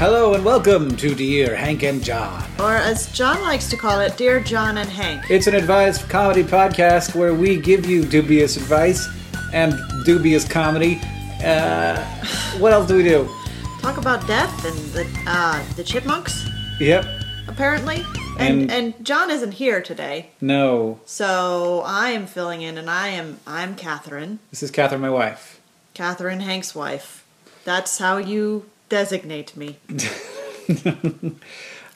Hello and welcome to Dear Hank and John. Or as John likes to call it, Dear John and Hank. It's an advised comedy podcast where we give you dubious advice and dubious comedy. Uh, what else do we do? Talk about death and the uh, the chipmunks, Yep. apparently. And, And- and John isn't here today, No. so I am filling in, and I am I'm Katherine, This is Katherine, my wife. Katherine Hank's wife. That's how you designate me.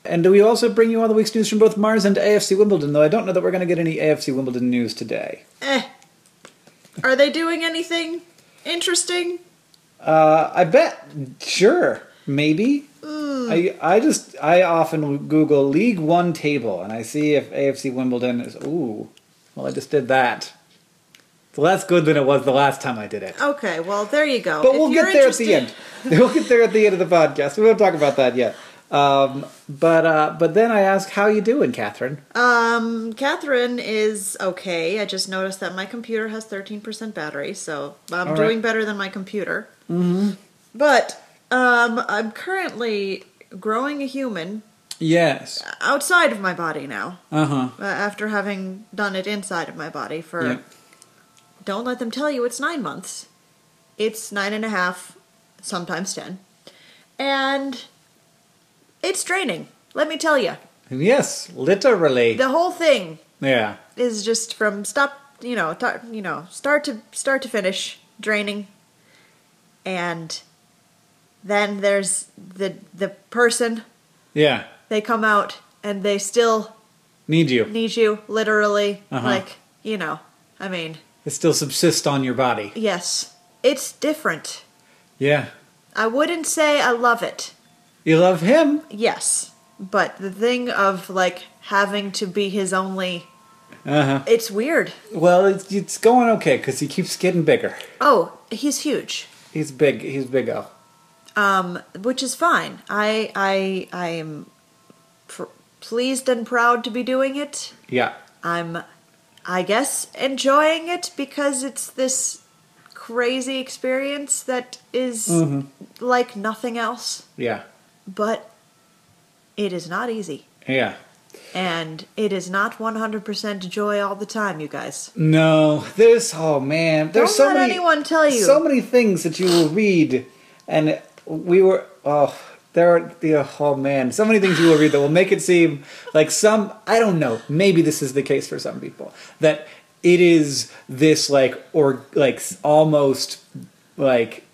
And do we also bring you all the week's news from both Mars and AFC Wimbledon, though I don't know that we're going to get any AFC Wimbledon news today. Eh. Are they doing anything interesting? Uh, I bet. Sure. Maybe. I, I just I often Google League One table and I see if AFC Wimbledon is ooh well I just did that so less good than it was the last time I did it Okay, well there you go. but If we'll get there at the end we'll get there at the end of the podcast we won't talk about that yet um, but uh, but then I ask how you doing Katherine Um, Katherine is okay. I just noticed that my computer has 13% battery, so I'm doing better than my computer. Mm-hmm. But um, I'm currently growing a human yes outside of my body now, uh huh uh, after having done it inside of my body for. Don't let them tell you it's nine months. It's nine and a half, sometimes ten. And it's draining, let me tell you. yes literally The whole thing yeah is just from stop you know you know start to start to finish draining and then there's the the person yeah they come out and they still need you need you literally Uh-huh. like you know i mean it still subsists on your body yes it's different yeah i wouldn't say i love it you love him yes but the thing of like having to be his only uh huh it's weird Well, it's, it's going okay because he keeps getting bigger. oh he's huge He's big. He's big. Oh, um, which is fine. I I I am pr- pleased and proud to be doing it. yeah, I'm, I guess, enjoying it because it's this crazy experience that is mm-hmm. like nothing else. yeah, But it is not easy, yeah. and it is not 100% joy all the time, you guys. No, there's oh man, there's Don't so let many anyone tell you. so many things that you will read, and we were oh there are the oh man, so many things you will read that will make it seem like some I don't know maybe this is the case for some people that it is this like or like almost like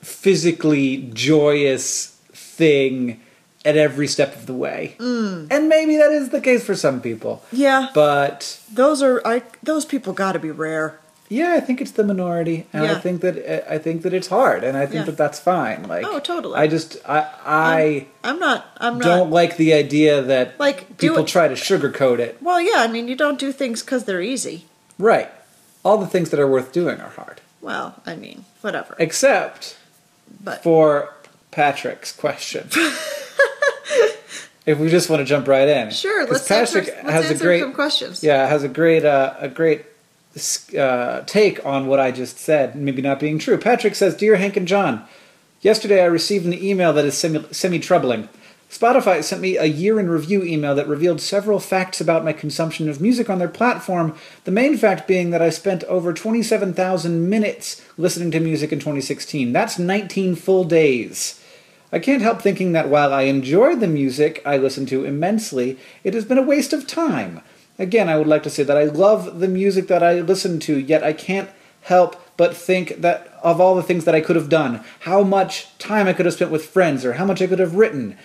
physically joyous thing at every step of the way. Mm. And maybe that is the case for some people. Yeah, But those are I, those people got to be rare. Yeah, I think it's the minority, and I think that I think that it's hard, and I think Yeah. that that's fine. Like, Oh, totally. I just I I I'm not. I'm not. don't like the idea that Like, people it- try to sugarcoat it. Well, yeah, I mean, you don't do things because they're easy. Right. All the things that are worth doing are hard, Well, I mean, whatever. except But for Patrick's question. If we just want to jump right in, sure. let's answer, let's has answer a great some questions. yeah has a great uh, a great uh, take on what I just said, maybe not being true. Patrick says, "Dear Hank and John, yesterday I received an email that is semi, troubling. Spotify sent me a year in review email that revealed several facts about my consumption of music on their platform. The main fact being that I spent over 27,000 minutes listening to music in 2016. That's 19 full days." I can't help thinking that while I enjoy the music I listen to immensely, it has been a waste of time. Again, I would like to say that I love the music that I listen to, yet I can't help but think that of all the things that I could have done, how much time I could have spent with friends, or how much I could have written.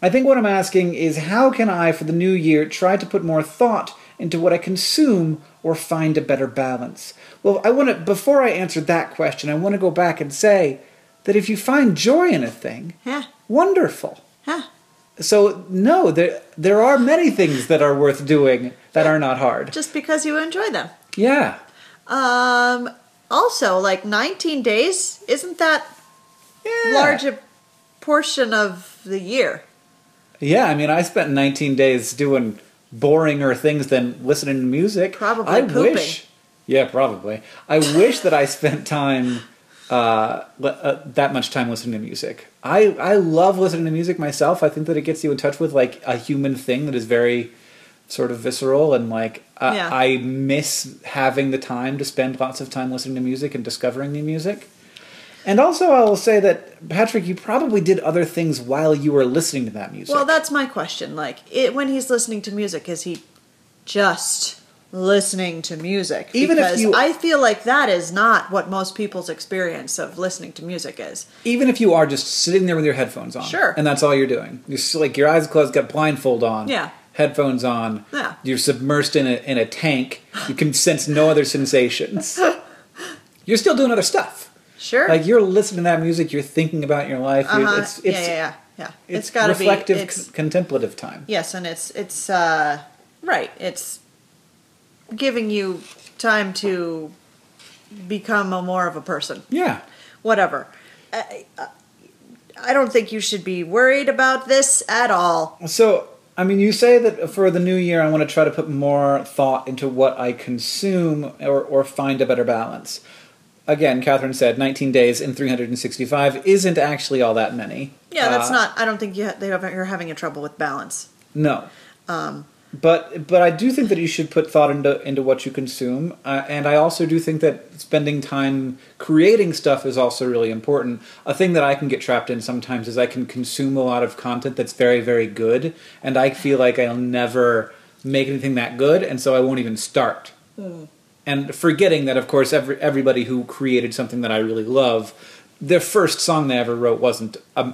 I think what I'm asking is how can I, for the new year, try to put more thought into what I consume or find a better balance? Well, I want to, before I answer that question, I want to go back and say that if you find joy in a thing, wonderful. Huh. So no, there there are many things that are worth doing that are not hard. Just because you enjoy them. Yeah. Um. Also, like 19 days, isn't that Yeah. large a portion of the year? Yeah, I mean I spent 19 days doing boringer things than listening to music. Probably I pooping. wish Yeah, probably. I wish that I spent time uh, uh, that much time listening to music. I I love listening to music myself. I think that it gets you in touch with like a human thing that is very sort of visceral and like uh, Yeah. I miss having the time to spend lots of time listening to music and discovering new music. And also, I will say that Patrick, you probably did other things while you were listening to that music. Well, that's my question. Like, it, when he's listening to music, is he just listening to music? Even if you- I feel like that is not what most people's experience of listening to music is. even if you are just sitting there with your headphones on, Sure. and that's all you're doing, you're like your eyes closed, got blindfold on, Yeah. Headphones on, Yeah. you're submersed in a in a tank, you can sense no other sensations. You're still doing other stuff. Sure. Like you're listening to that music, you're thinking about your life. uh-huh. It's it's yeah, yeah, yeah, yeah. it's, it's got to be reflective, con- contemplative time. Yes, and it's it's uh, right. It's giving you time to become a more of a person. Yeah. Whatever. I, I- I don't think you should be worried about this at all. So, I mean, you say that for the new year, I want to try to put more thought into what I consume or, or find a better balance. Again, Katherine said 19 days in 365 isn't actually all that many. Yeah, that's Uh, not. I don't think you ha- they have, you're having a trouble with balance. No. Um, But but I do think that you should put thought into into what you consume, uh, and I also do think that spending time creating stuff is also really important. A thing that I can get trapped in sometimes is I can consume a lot of content that's very very good, and I feel like I'll never make anything that good, and so I won't even start. And forgetting that, of course, every everybody who created something that I really love, their first song they ever wrote wasn't a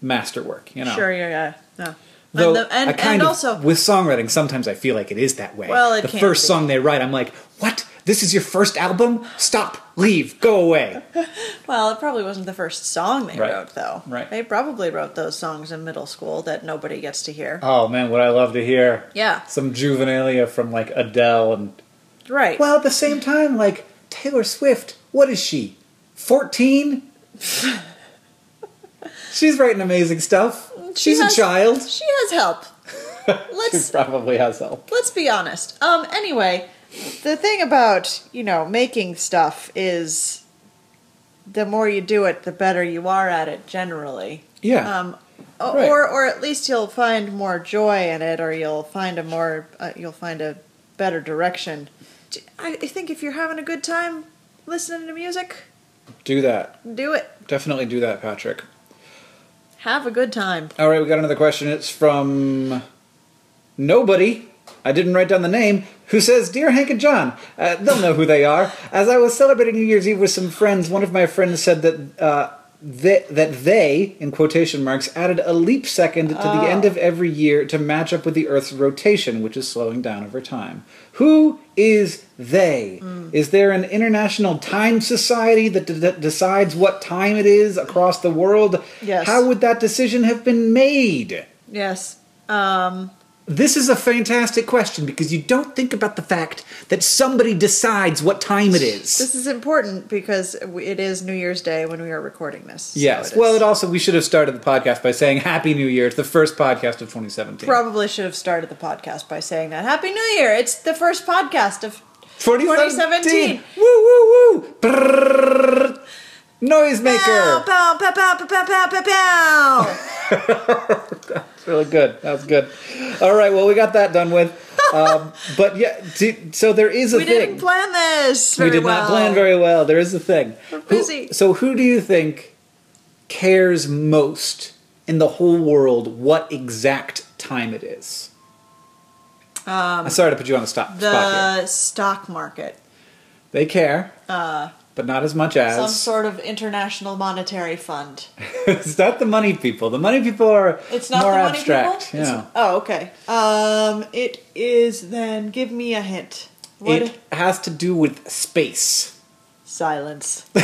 masterwork. You know, Sure, yeah, yeah, yeah. Though and the, and, I kind and of, also, with songwriting, sometimes I feel like it is that way. Well, it the first be. song they write, I'm like, "What? This is your first album? Stop! Leave! Go away!" well, it probably wasn't the first song they Right. wrote, though. Right. They probably wrote those songs in middle school that nobody gets to hear. oh man, would I love to hear Yeah, some juvenilia from like Adele and. right. Well, at the same time, like Taylor Swift, what is she? Fourteen. She's writing amazing stuff. She She's has- a child. she has help. She Let's probably has help. let's be honest. Um. Anyway, the thing about you know making stuff is the more you do it, the better you are at it. Generally. Yeah. Um. Right. Or or at least you'll find more joy in it, or you'll find a more uh, you'll find a better direction. I think if you're having a good time listening to music, do that. do it. Definitely do that, Patrick. Have a good time. All right, we got another question. It's from nobody. I didn't write down the name. Who says, "Dear Hank and John"? Uh, they'll know who they are. As I was celebrating New Year's Eve with some friends, one of my friends said that uh, they, that they, in quotation marks, added a leap second to the end of every year to match up with the Earth's rotation, which is slowing down over time. Who is they? Is there an international time society that d- decides what time it is across the world? Yes. How would that decision have been made? Yes. Um. This is a fantastic question because you don't think about the fact that somebody decides what time it is. This is important because it is New Year's Day when we are recording this. so yes. it well, it also we should have started the podcast by saying Happy New Year. It's the first podcast of 2017. probably should have started the podcast by saying that. Happy New Year! It's the first podcast of 2017. Woo woo woo. Brrrr. Noisemaker. Pow, pow, pow, pow, pow, pow, pow, pow. That's really good. That was good. All right. Well, we got that done with. Um, but yeah, d- so there is a we thing. We didn't plan this. we very did not well. plan very well. There is a thing. We're Who- so who do you think cares most in the whole world what exact time it is? Um, I'm sorry to put you on the stop, spot here. the stock market. They care, Uh, but not as much as some sort of international monetary fund. it's not the money people. The money people are It's not more the money abstract. people. It's- Yeah. oh, okay. Um, it is then. Give me a hint. What? It has to do with space. Silence.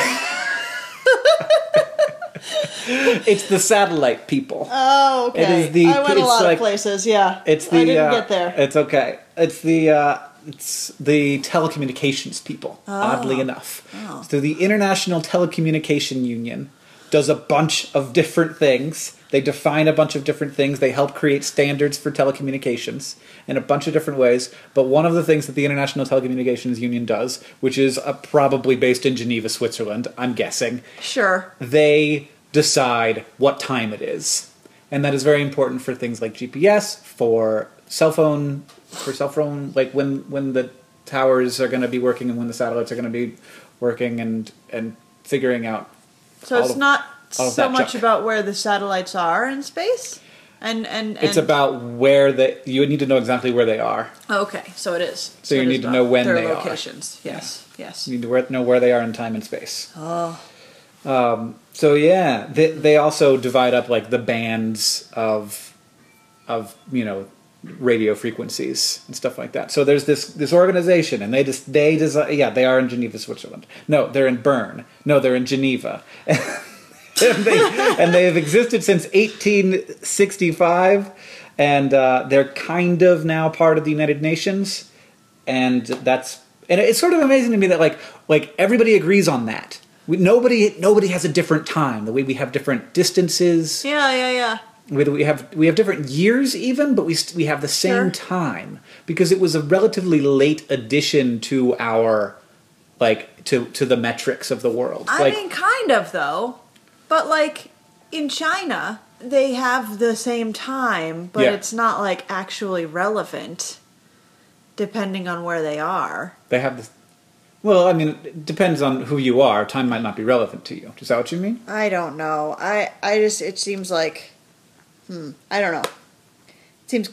It's the satellite people. Oh, okay. It is the- I went a lot of places. Yeah. It's the. I didn't uh, get there. It's okay. It's the. Uh, it's the telecommunications people. Oddly enough, Oh. so the International Telecommunication Union does a bunch of different things. They define a bunch of different things. They help create standards for telecommunications in a bunch of different ways. But one of the things that the International Telecommunications Union does, which is uh, probably based in Geneva, Switzerland, I'm guessing, Sure. they decide what time it is and that is very important for things like gps for cell phone for cell phone like when when the towers are going to be working and when the satellites are going to be working and and figuring out So it's of- not so much junk. about where the satellites are in space, and and, and it's about where the you need to know exactly where they are oh, Okay, so it is. So you need to know when their they are. locations. Yes. Yes. you need to know where they are in time and space Oh. Um, so yeah they, they also divide up like the bands of of you know radio frequencies and stuff like that. So there's this this organization and they just they design yeah they are in geneva switzerland. No they're in bern. No they're in geneva. And they and they have existed since 1865 and uh, they're kind of now part of the united nations and that's and it's sort of amazing to me that like like everybody agrees on that. We, nobody nobody has a different time the way we have different distances. Yeah, yeah, yeah. We we have we have different years even but we we have the same Sure. time because it was a relatively late addition to our like to to the metrics of the world I like mean, kind of though, but like in China, they have the same time, but Yeah. it's not like actually relevant, depending on where they are. they have this well i mean it depends on who you are time might not be relevant to you is that what you mean I don't know. I I just it seems like, hmm, I don't know. It seems.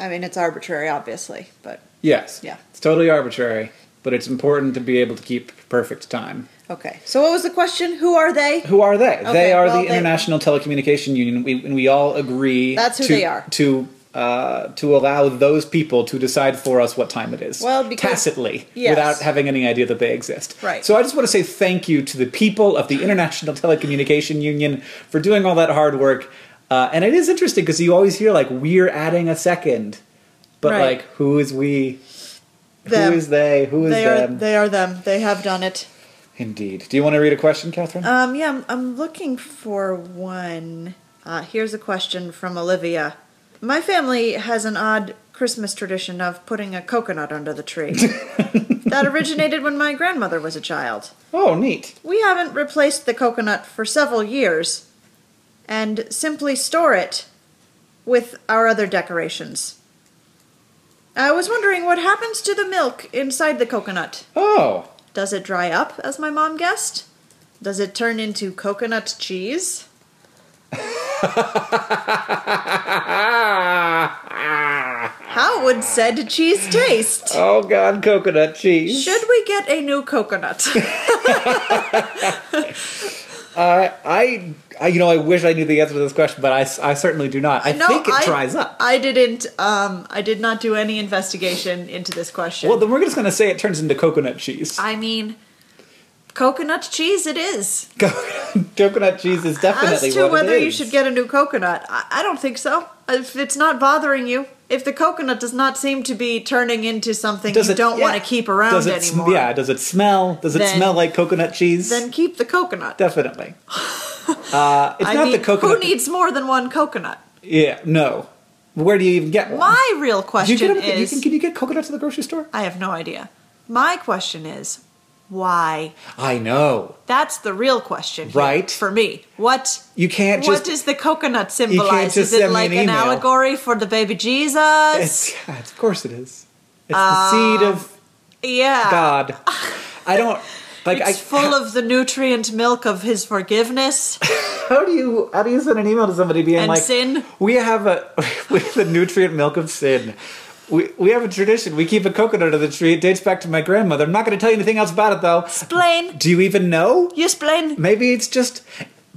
I mean, it's arbitrary, obviously, but yes Yeah. it's totally arbitrary but it's important to be able to keep perfect time okay. So, what was the question? Who are they? Who are they? Okay, they are well, the they- International Telecommunication Union, we, and we all agree. That's who to, they are. To uh, to allow those people to decide for us what time it is. Well, because- tacitly, Yes. without having any idea that they exist. Right. So I just want to say thank you to the people of the International Telecommunication Union for doing all that hard work. Uh, and it is interesting because you always hear like we're adding a second, but Right. like who is we? Them. Who is they? Who is They are. them? They are them. They have done it. Indeed. Do you want to read a question, Katherine? Um, yeah, I'm, I'm looking for one. Uh, here's a question from Olivia. My family has an odd Christmas tradition of putting a coconut under the tree. that originated when my grandmother was a child. oh, neat. We haven't replaced the coconut for several years and simply store it with our other decorations. I was wondering what happens to the milk inside the coconut. Oh. Does it dry up, as my mom guessed? Does it turn into coconut cheese? How would said cheese taste? Oh God, coconut cheese. Should we get a new coconut? Uh, I, I, you know, I wish I knew the answer to this question, but I, I certainly do not. I No, think it I- dries up. I didn't. Um, I did not do any investigation into this question. Well, then we're just going to say it turns into coconut cheese. I mean, coconut cheese. It is. coconut cheese is definitely As to whether you should get a new coconut, I, I don't think so. If it's not bothering you, if the coconut does not seem to be turning into something Does you it- don't yeah. want to keep around does it anymore, yeah, does it smell? Does it Then- smell like coconut cheese? then keep the coconut. Definitely. Uh, it's I not mean, the coconut. who needs more than one coconut? Yeah, no. Where do you even get one? My real Do you question get 'em- you is can, can you get coconuts at the grocery store? I have no idea. My question is why? I know. That's the real question, here Right. For me, what You can't what does the coconut symbolize? just Is it like an an, allegory for the baby Jesus? It's, yeah, of course it is. It's the seed of um, yeah, God. I don't like. it's I, full of the nutrient milk of His forgiveness. How do you how do you send an email to somebody being And like sin? We have a we have the nutrient milk of sin. We we have a tradition. We keep a coconut under the tree. It dates back to my grandmother. I'm not going to tell you anything else about it though. Explain. Do you even know? You explain. Maybe it's just,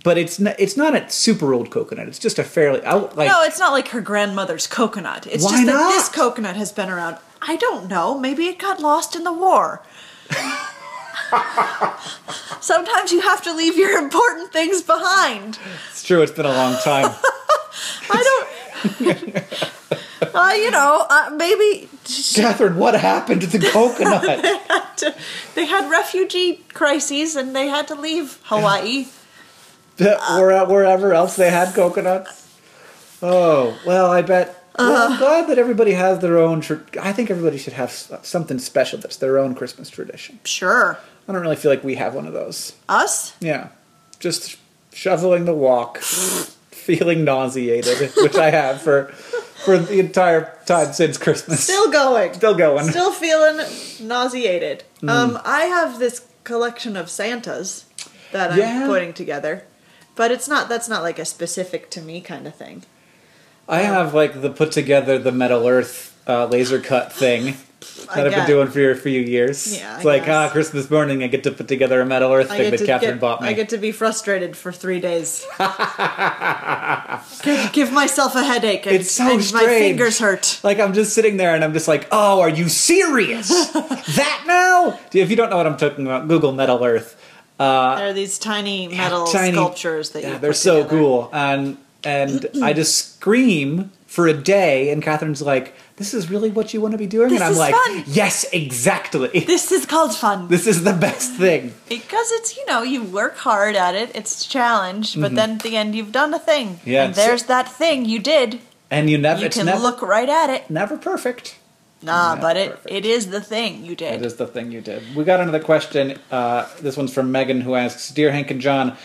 but it's not. It's not a super old coconut. It's just a fairly like. No, it's not like her grandmother's coconut. It's Why just that not? this coconut has been around. I don't know. Maybe it got lost in the war. Sometimes you have to leave your important things behind. It's true. It's been a long time. I don't. uh, you know, uh, maybe Katherine, what happened to the coconut? they had refugee crises and they had to leave Hawaii. Where, wherever else they had coconuts. Oh well, I bet. Well, Uh-huh. I'm glad that everybody has their own. Tr- I think everybody should have something special that's their own Christmas tradition. Sure. I don't really feel like we have one of those. Us? Yeah, just shoveling the walk, feeling nauseated, which I have for for the entire time since Christmas. Still going. Still going. Still feeling nauseated. Mm. Um, I have this collection of Santas that I'm putting together, but it's not. That's not like a specific to me kind of thing. I have like the put together the Metal Earth uh, laser cut thing that I've been doing for a few years. Yeah, it's I like guess. ah, Christmas morning I get to put together a Metal Earth I thing that Katherine get, bought me. I get to be frustrated for three days. give, give myself a headache. And, It's so and strange. my fingers hurt. Like I'm just sitting there and I'm just like, oh, are you serious? that now? If you don't know what I'm talking about, Google Metal Earth. Uh, There are these tiny metal tiny- sculptures that yeah, you they're put so together. cool, and and I just scream for a day, and Katherine's like, "This is really what you want to be doing," This and I'm like, fun. "Yes, exactly. This is called fun. This is the best thing." Because it's, you know, you work hard at it, it's a challenge, but then at the end you've done a thing. Mm-hmm. Yeah, And so- there's that thing you did. And you never, You can never, look right at it. never perfect. Nah, but it, perfect. it is the thing you did. It is the thing you did. We got another question. Uh, this one's from Megan, who asks Dear Hank and John,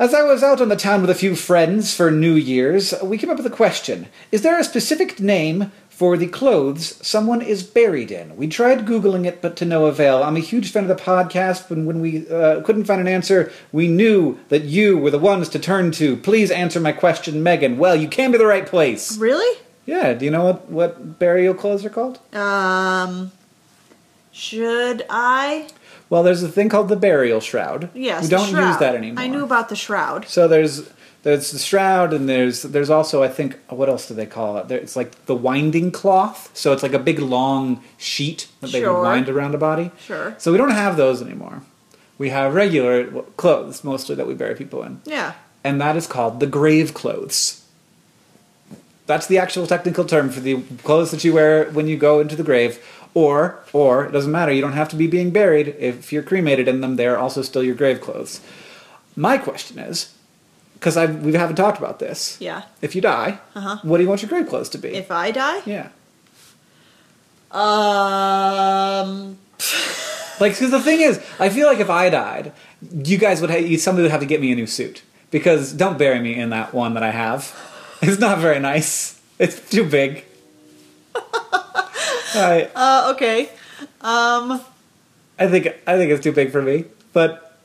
as I was out on the town with a few friends for New Year's, we came up with a question Is there a specific name for the clothes someone is buried in? We tried Googling it, but to no avail. I'm a huge fan of the podcast, but when we uh, couldn't find an answer, we knew that you were the ones to turn to. Please answer my question, Megan. Well, you came to the right place. Really? Yeah, do you know what, what burial clothes are called? Um, should I? Well, there's a thing called the burial shroud. Yes. we don't use that anymore. I knew about the shroud. So there's there's the shroud, and there's there's also I think what else do they call it? There, it's like the winding cloth. So it's like a big long sheet that they would wind around a body. Sure. So we don't have those anymore. We have regular clothes mostly that we bury people in, Yeah. and that is called the grave clothes. That's the actual technical term for the clothes that you wear when you go into the grave. Or, or it doesn't matter. You don't have to be being buried. If you're cremated in them, they are also still your grave clothes. My question is, because I we haven't talked about this. Yeah. If you die, Uh-huh. what do you want your grave clothes to be? If I die? yeah. Um, Like, because the thing is, I feel like if I died, you guys would have, somebody would have to get me a new suit. Because don't bury me in that one that I have. It's not very nice. It's too big. I, uh, okay. Um, I think I think it's too big for me. But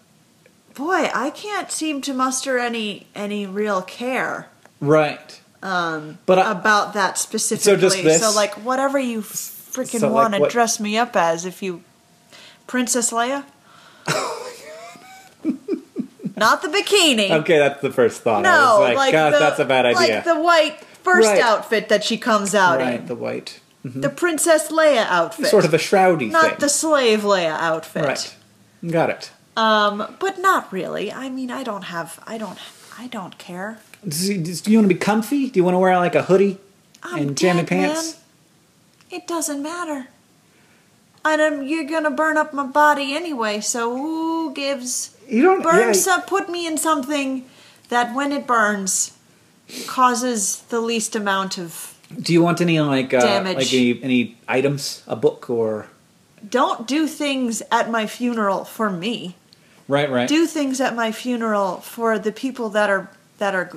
boy, I can't seem to muster any any real care right. um But I, about that specifically. So just this? So like whatever you freaking So, like, want to what- dress me up as, if you Princess Leia. Not the bikini. okay, that's the first thought. No, like, like God, the, that's a bad idea. Like the white first Right. outfit that she comes out right, in, the white, the Princess Leia outfit, sort of a shroudy not thing. the slave Leia outfit. right. Got it. Um, but not really. I mean, I don't have. I don't. I don't care. Do you, want to be comfy? Do you want to wear like a hoodie? I'm and jammy dead, pants. man. It doesn't matter. And um, you're gonna burn up my body anyway, so who gives? You don't burn yeah, some. Put me in something that, when it burns, causes the least amount of. Do you want any like uh, Damage. like any, any items, a book or Don't do things at my funeral for me. right, right? Do things at my funeral for the people that are that are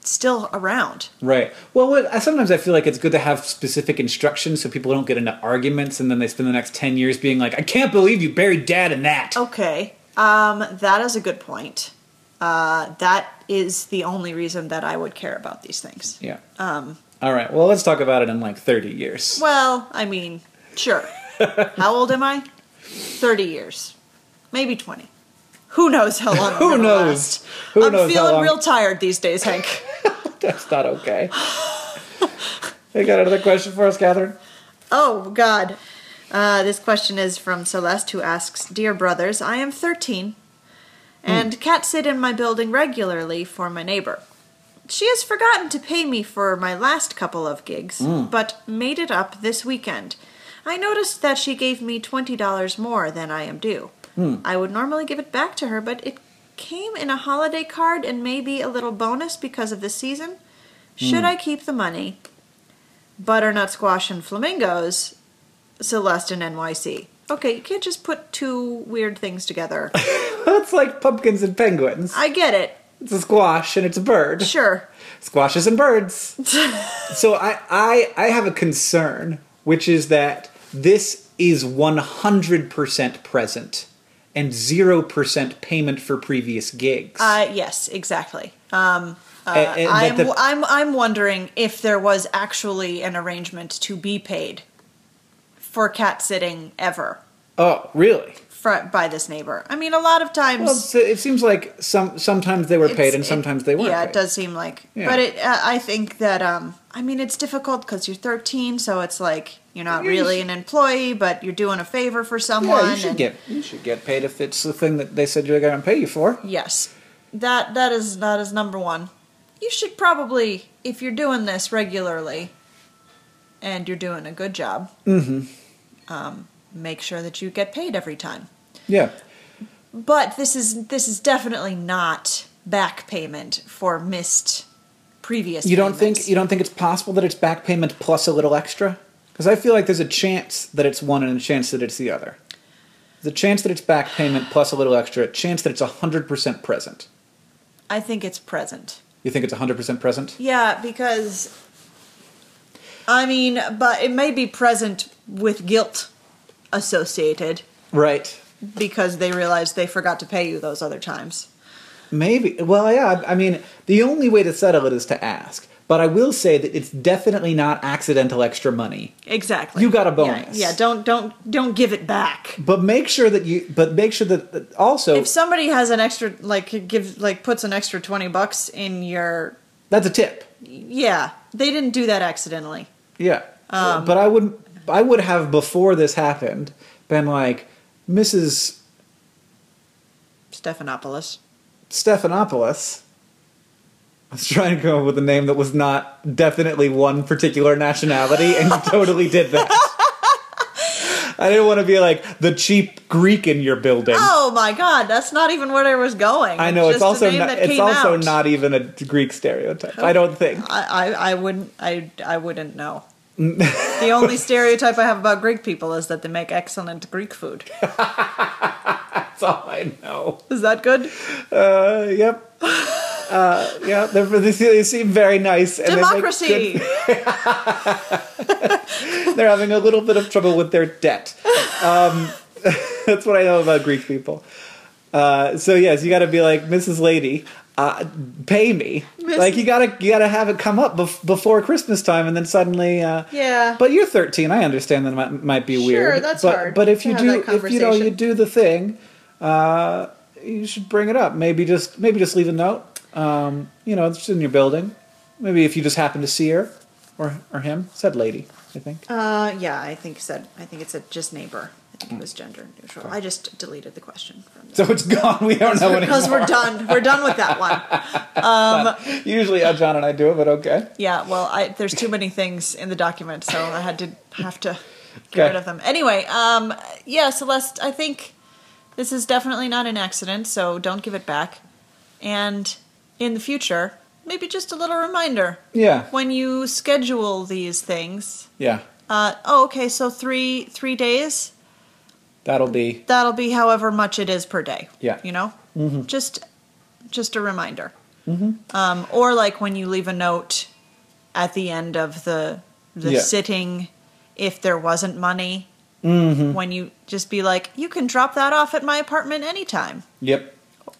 still around. Right. Well, what, I- sometimes I feel like it's good to have specific instructions so people don't get into arguments and then they spend the next 10 years being like, I can't believe you buried dad in that. Okay, um, that is a good point. Uh, that is the only reason that I would care about these things. Yeah. Um, All right. Well, let's talk about it in like 30 years. well, I mean, sure. how old am I? Thirty years, maybe twenty. Who knows how long? I'm Who knows? Who I'm knows how feeling real tired these days, Hank. That's not okay. you got another question for us, Katherine? Oh, God. Uh, this question is from Celeste, who asks Dear brothers, I am 13 and cats sit in my building regularly for my neighbor. She has forgotten to pay me for my last couple of gigs, mm. but made it up this weekend. I noticed that she gave me $20 more than I am due. Hmm. I would normally give it back to her, but it came in a holiday card and maybe a little bonus because of the season. Should hmm. I keep the money? butternut squash and flamingos, Celeste and NYC. Okay, you can't just put two weird things together. That's like pumpkins and penguins. I get it. It's a squash and it's a bird. Sure. Squashes and birds. so I, I I have a concern, which is that this is 100% present and 0% payment for previous gigs. Uh, yes, exactly. Um, uh, And- and I'm, the- I'm, I'm wondering if there was actually an arrangement to be paid for cat sitting ever oh, really? Fr- by this neighbor. I mean, a lot of times. Well, it seems like some sometimes they were paid and it- sometimes they weren't. Yeah, paid. it does seem like. Yeah. But it, uh, I think that um, I mean, it's difficult because you're 13, so it's like you're not Yeah, you really an employee, but you're doing a favor for Yeah, someone. you should and- get you should get paid if it's the thing that they said you're going to pay you for. Yes, that that is that is number one. You should probably, if you're doing this regularly, and you're doing a good job, Mm-hmm. um, make sure that you get paid every time. Yeah. But this is this is definitely not back payment for missed previous. You don't payments. think you don't think it's possible that it's back payment plus a little extra? Because I feel like there's a chance that it's one and a chance that it's the other. The chance that it's back payment plus a little extra, a chance that it's hundred percent present. I think it's present. You think it's hundred percent present? Yeah, because I mean, but it may be present with guilt associated Right. Because they realized they forgot to pay you those other times. Maybe. Well, yeah. I mean, the only way to settle it is to ask. But I will say that it's definitely not accidental extra money. Exactly. You got a Yeah, bonus. Yeah, don't don't don't give it back. But make sure that you. But make sure that also If somebody has an extra like give like puts an extra 20 bucks in your that's a tip. yeah, they didn't do that accidentally. Yeah. Um, but I would I would have before this happened been like Mrs. Stephanopoulos. Stephanopoulos. I was trying to come up with a name that was not definitely one particular nationality, and you totally did that. I didn't want to be like the cheap Greek in your building. Oh my god, that's not even where I was going. I know it's just a also name not, it's also out. not even a Greek stereotype. I don't think. I, I, I wouldn't I, I wouldn't know. The only stereotype I have about Greek people is that they make excellent Greek food. That's all I know. Is that good? Uh, yep. Uh, yeah, they're, they se- they seem very nice. And they Democracy. good- they're having a little bit of trouble with their debt. Um, that's what I know about Greek people. Uh, so yes, you got to be like Mrs. Lady, uh, pay me. Like you gotta you gotta have it come up bef- before Christmas time, and then suddenly. Uh, Yeah. But you're 13. I understand that might, might be Sure, weird. that's but, hard But if you do, if you know you do the thing, uh, you should bring it up. Maybe just maybe just leave a note. Um, you know, it's in your building. Maybe if you just happen to see her or or him, said lady. I think. Uh, yeah, I think said I think it's a just neighbor. Was gender neutral. I just deleted the question from the So it's gone. We don't know anymore. because we're done. We're done with that one. Usually, how John and I do it, but okay. Yeah, well, I, there's too many things in the document, so I had to have to get Okay. rid of them. Anyway, um, yeah, Celeste, I think this is definitely not an accident, so don't give it back. And in the future, maybe just a little reminder Yeah. when you schedule these things. Yeah. Uh, oh, okay, so three three days. That'll be. That'll be however much it is per day. Yeah. you know, just just a reminder. Um, or like when you leave a note at the end of the the Yeah. sitting, if there wasn't money, Mm-hmm. when you just be like, you can drop that off at my apartment anytime. Yep.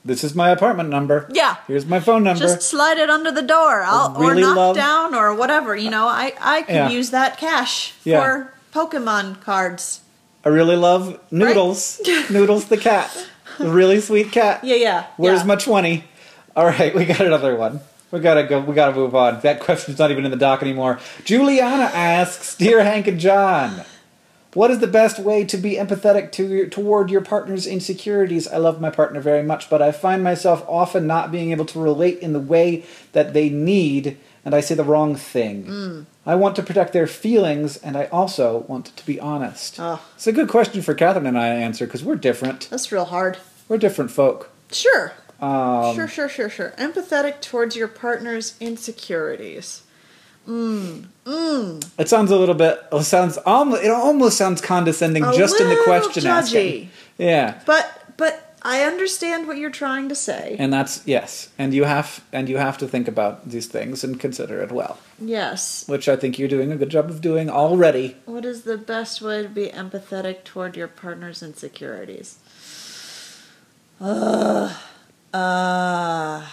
This is my apartment number. Yeah. Here's my phone number. Just slide it under the door, I'll, really or knock love- down, or whatever. You know, I I can Yeah. use that cash Yeah. for Pokemon cards. I really love Noodles. Noodles the cat. The really sweet cat. Yeah, yeah. Where's yeah. my 20? All right, we got another one. We gotta go. We gotta move on. That question's not even in the doc anymore. Juliana asks, "Dear Hank and John, what is the best way to be empathetic to your, toward your partner's insecurities? I love my partner very much, but I find myself often not being able to relate in the way that they need, and I say the wrong thing. Mm. I want to protect their feelings, and I also want to be honest. Oh. It's a good question for Katherine and I to answer because we're different. That's real hard. We're different folk. Sure. Um, sure, sure, sure, sure. Empathetic towards your partner's insecurities. Mmm. It sounds a little bit. It sounds almost. It almost sounds condescending A just in the question judgy. asking. Yeah, But but I understand what you're trying to say. and that's yes, and you have and you have to think about these things and consider it well, yes. which I think you're doing a good job of doing already. What is the best way to be empathetic toward your partner's insecurities? Uh, uh,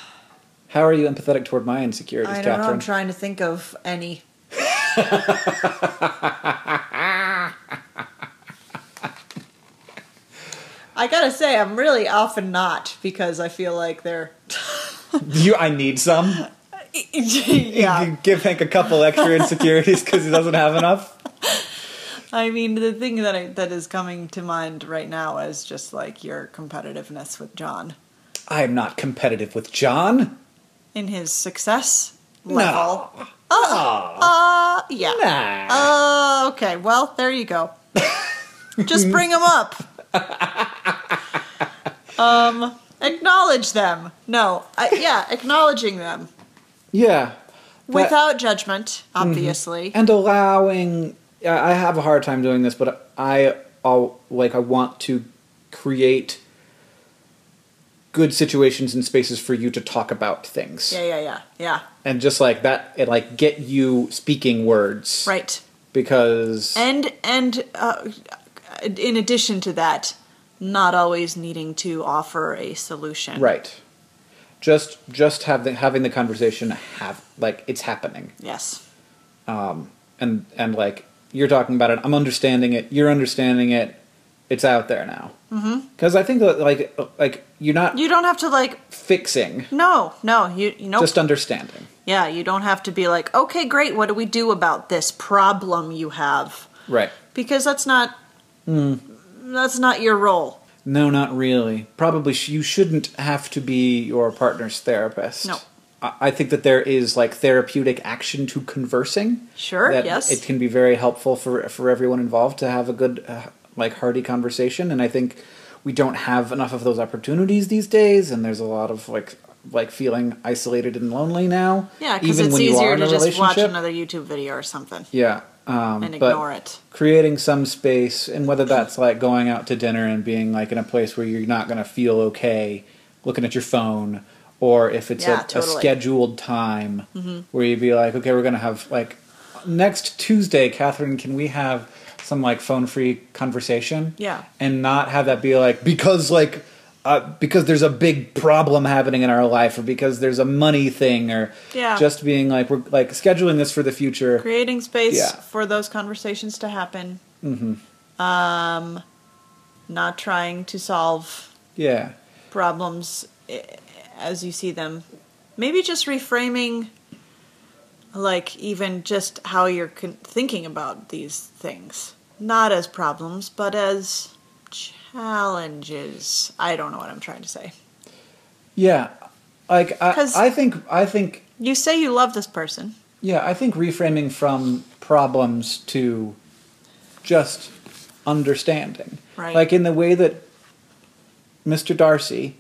How are you empathetic toward my insecurities, I don't know. I'm trying to think of any. I gotta say, I'm really often not because I feel like they're. you, I need some. yeah. You give Hank a couple extra insecurities because he doesn't have enough. I mean, the thing that I, that is coming to mind right now is just like your competitiveness with John I am not competitive with John. in his success level. No. Uh, yeah. Nah. Uh, okay. Well, there you go. Just bring him up. um, acknowledge them. No, I, yeah, acknowledging them yeah. Without judgment, obviously. and allowing I I have a hard time doing this, but I I'll, like I want to create good situations and spaces for you to talk about things. Yeah, yeah, yeah, yeah. And just like that it like get you speaking words. Right. Because And and uh, in addition to that, not always needing to offer a solution. right. Just just have the, having the conversation have like it's happening. Yes. Um and and like you're talking about it, I'm understanding it, you're understanding it. It's out there now. Mhm. Cuz I think that like like you're not You don't have to like. fixing, No, no. You you know. just understanding. yeah, you don't have to be like, okay, great. What do we do about this problem you have? Right. Because that's not. Hmm. That's not your role. No, not really. Probably sh- you shouldn't have to be your partner's therapist. No. I I think that there is like therapeutic action to conversing. Sure. that yes. It can be very helpful for for everyone involved to have a good uh, like hearty conversation and I think we don't have enough of those opportunities these days and there's a lot of like like feeling isolated and lonely now. yeah, because even it's when you are easier to just watch another YouTube video or something Yeah. Um, and but- ignore it. creating some space and whether that's like going out to dinner and being like in a place where you're not going to feel okay looking at your phone or if it's Yeah, a, totally. a scheduled time where you'd be like okay we're going to have like next tuesday katherine can we have some like phone free conversation Yeah. and not have that be like because like uh, because there's a big problem happening in our life or because there's a money thing or Yeah. just being like we're like scheduling this for the future Creating space Yeah. for those conversations to happen. Mm-hmm. Um, not trying to solve yeah problems eh, as you see them. Maybe just reframing, like, even just how you're con- thinking about these things. Not as problems, but as challenges. I don't know what I'm trying to say. Yeah, like I, I think I think You say you love this person. yeah I think reframing from problems to just understanding, Right. Like in the way that Mr. Darcy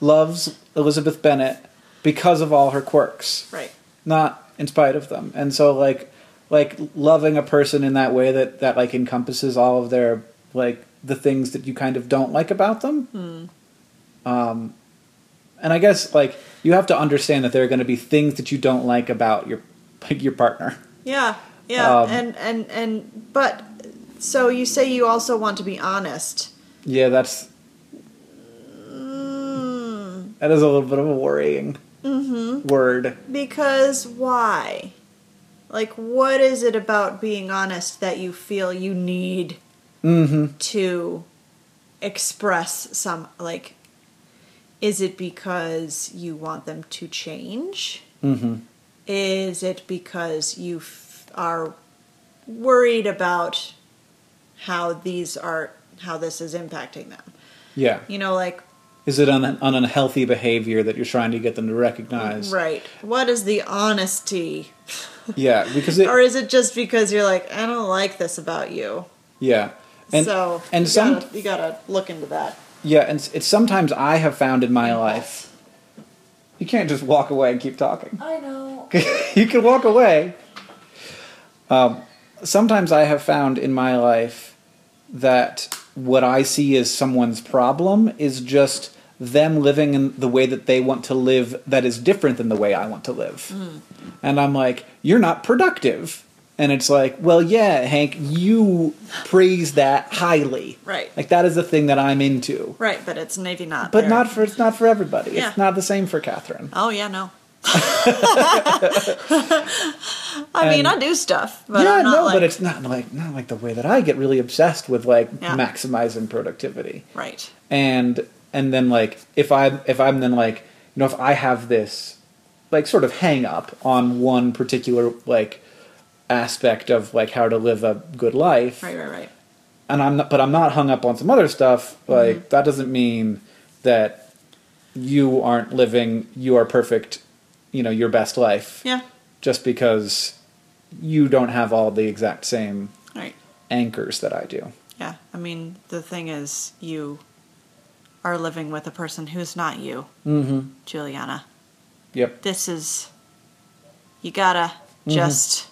loves Elizabeth Bennet because of all her quirks. Right. not in spite of them. And so like like loving a person in that way that that like encompasses all of their like the things that you kind of don't like about them. Um and I guess like you have to understand that there are going to be things that you don't like about your like your partner. Yeah. Yeah. Um, and and and but so you say you also want to be honest. Yeah, that's Mm, that is a little bit of a worrying word. because why? Like what is it about being honest that you feel you need Mhm. to express some like is it because you want them to change? Mhm. Is it because you f- are worried about how these are how this is impacting them? Yeah. You know, like Is it an unhealthy behavior that you're trying to get them to recognize? right. What is the honesty? Yeah, because it or is it just because you're like, I don't like this about you? yeah. And so and you some gotta, you gotta look into that. Yeah, and it's, sometimes I have found in my life. You can't just walk away and keep talking. I know. you can walk away. Um, sometimes I have found in my life that what I see as someone's problem is just them living in the way that they want to live that is different than the way I want to live. And I'm like, you're not productive. And it's like, well, yeah, Hank, you praise that highly. Right. Like that is the thing that I'm into. Right, but it's maybe not. But there. not for it's not for everybody. Yeah. It's not the same for Katherine. Oh yeah, no. I mean, I do stuff, but yeah, I'm not no, like, but it's not like not like the way that I get really obsessed with like Yeah. maximizing productivity. right. And and then like if I if I'm then like you know if I have this like sort of hang up on one particular like aspect of like how to live a good life Right, right, right. and I'm not but I'm not hung up on some other stuff like Mm-hmm. that doesn't mean that you aren't living your perfect you know your best life Yeah. just because you don't have all the exact same Right. anchors that I do. Yeah. I mean, the thing is, you are living with a person who's not you, Mm-hmm. Juliana. Yep. This is. You gotta Mm-hmm. just,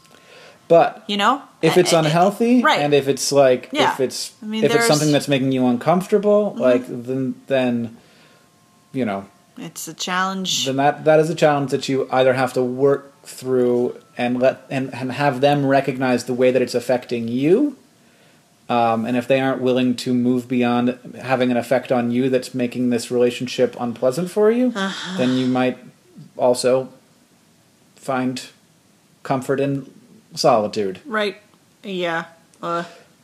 But you know. if it's unhealthy, right. and if it's like Yeah. if it's I mean, if it's Mm-hmm. something that's making you uncomfortable, like then then you know It's a challenge. then that that is a challenge that you either have to work through and let and, and have them recognize the way that it's affecting you. Um, and if they aren't willing to move beyond having an effect on you that's making this relationship unpleasant for you, Uh-huh. then you might also find comfort in solitude. right. Yeah. Uh,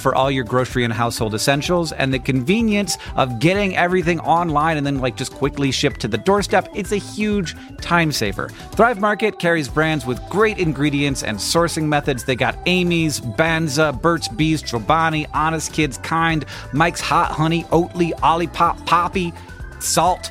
for all your grocery and household essentials, and the convenience of getting everything online and then like just quickly shipped to the doorstep. It's a huge time saver. Thrive Market carries brands with great ingredients and sourcing methods. They got Amy's, Banza, Burt's Bees, Chobani, Honest Kids, Kind, Mike's Hot Honey, Oatly, Olipop, Poppy, Salt.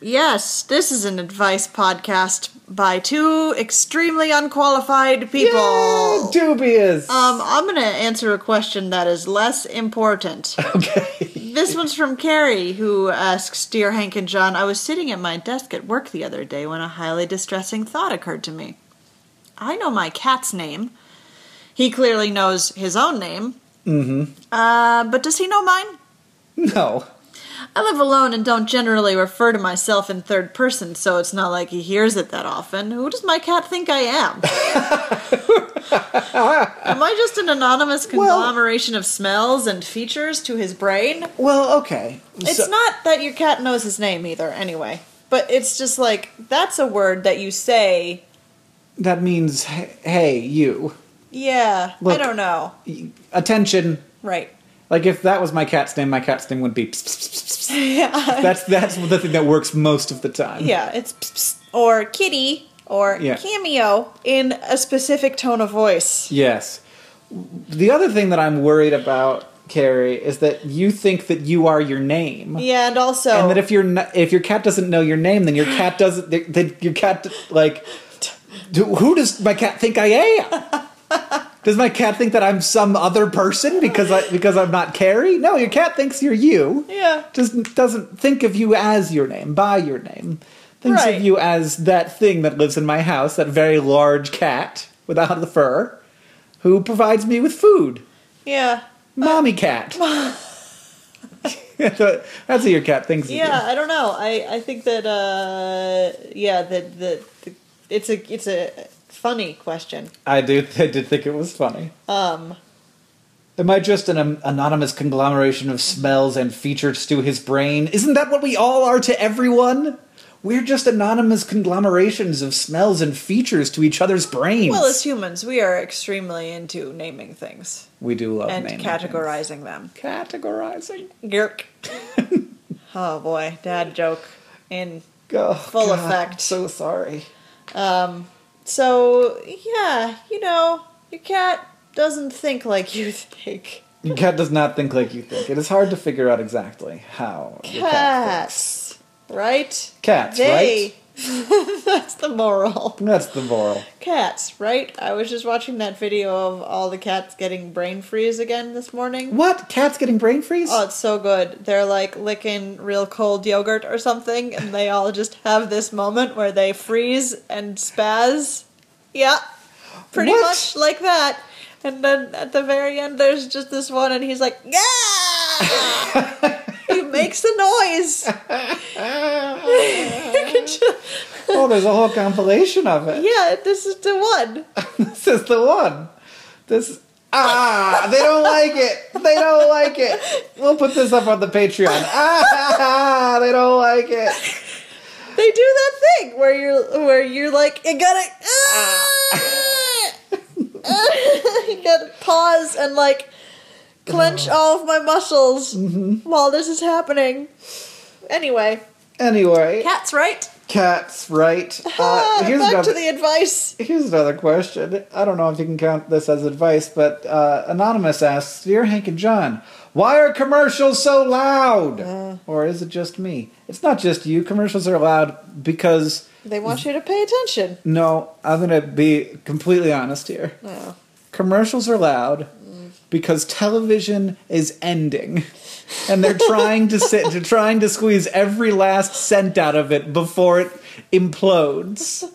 Yes, this is an advice podcast by two extremely unqualified people. Dubious. Um, I'm going to answer a question that is less important. okay. This one's from Carrie, who asks Dear Hank and John, I was sitting at my desk at work the other day when a highly distressing thought occurred to me. I know my cat's name. He clearly knows his own name. Mm-hmm. Uh, but does he know mine? No. I live alone and don't generally refer to myself in third person, so it's not like he hears it that often. Who does my cat think I am? am I just an anonymous conglomeration of smells and features to his brain? Well, okay. It's So- not that your cat knows his name either, anyway. But it's just like, that's a word that you say, that means, hey, hey, you. yeah, I don't know. Attention. Right. Like if that was my cat's name, my cat's name would be. pss, pss, pss, pss. That's that's the thing that works most of the time. Yeah, it's or kitty or Yeah. cameo in a specific tone of voice. Yes. The other thing that I'm worried about, Carrie, is that you think that you are your name. Yeah, and also And that if you're not, if your cat doesn't know your name, then your cat doesn't. Your cat like, who does my cat think I am? Does my cat think that I'm some other person because I because I'm not Carrie? No, your cat thinks you're you. Yeah. Just doesn't think of you as your name, by your name. Thinks Right. of you as that thing that lives in my house, that very large cat without the fur, who provides me with food. yeah, Mommy cat. That's what your cat thinks yeah. I don't know. I I think that uh yeah that the, the it's a it's a funny question. I do. I did think it was funny. Um, Am I just an um, anonymous conglomeration of smells and features to his brain? Isn't that what we all are to everyone? We're just anonymous conglomerations of smells and features to each other's brains. well, as humans, we are extremely into naming things we do love and categorizing them. Categorizing. Yerk. oh boy, dad joke in Oh, Full God, effect. So sorry. So, yeah, you know, your cat doesn't think like you think. Your cat does not think like you think. It is hard to figure out exactly how your cat. Cats, right? Cats, They. That's the moral. That's the moral. Cats, right? I was just watching that video of all the cats getting brain freeze again this morning. What? Cats getting brain freeze? Oh, it's so good. They're like licking real cold yogurt or something, and they all just have this moment where they freeze and spaz. Yeah, pretty What? much like that. And then at the very end, there's just this one, and he's like, "Yeah!" he makes a noise. oh, there's a whole compilation of it. yeah, this is the one. This is the one. This. Ah, they don't like it. They don't like it. We'll put this up on the Patreon. Ah, they don't like it. They do that thing where you're where you're like, you gotta, ah, you gotta pause and like clench all of my muscles while this is happening. Anyway, Anyway, cats, right? cats, right? Uh, here's Back another. to the advice. Here's another question. I don't know if you can count this as advice, but uh, Anonymous asks Dear Hank and John, why are commercials so loud? Uh. or is it just me? It's not just you. Commercials are loud because, They want you to pay attention. no, I'm going to be completely honest here. Oh. Commercials are loud because television is ending. And they're trying to sit, they're trying to squeeze every last cent out of it before it implodes.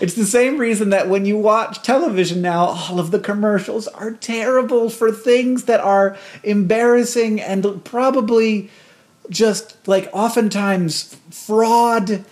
It's the same reason that when you watch television now, all of the commercials are terrible for things that are embarrassing and probably just like oftentimes fraud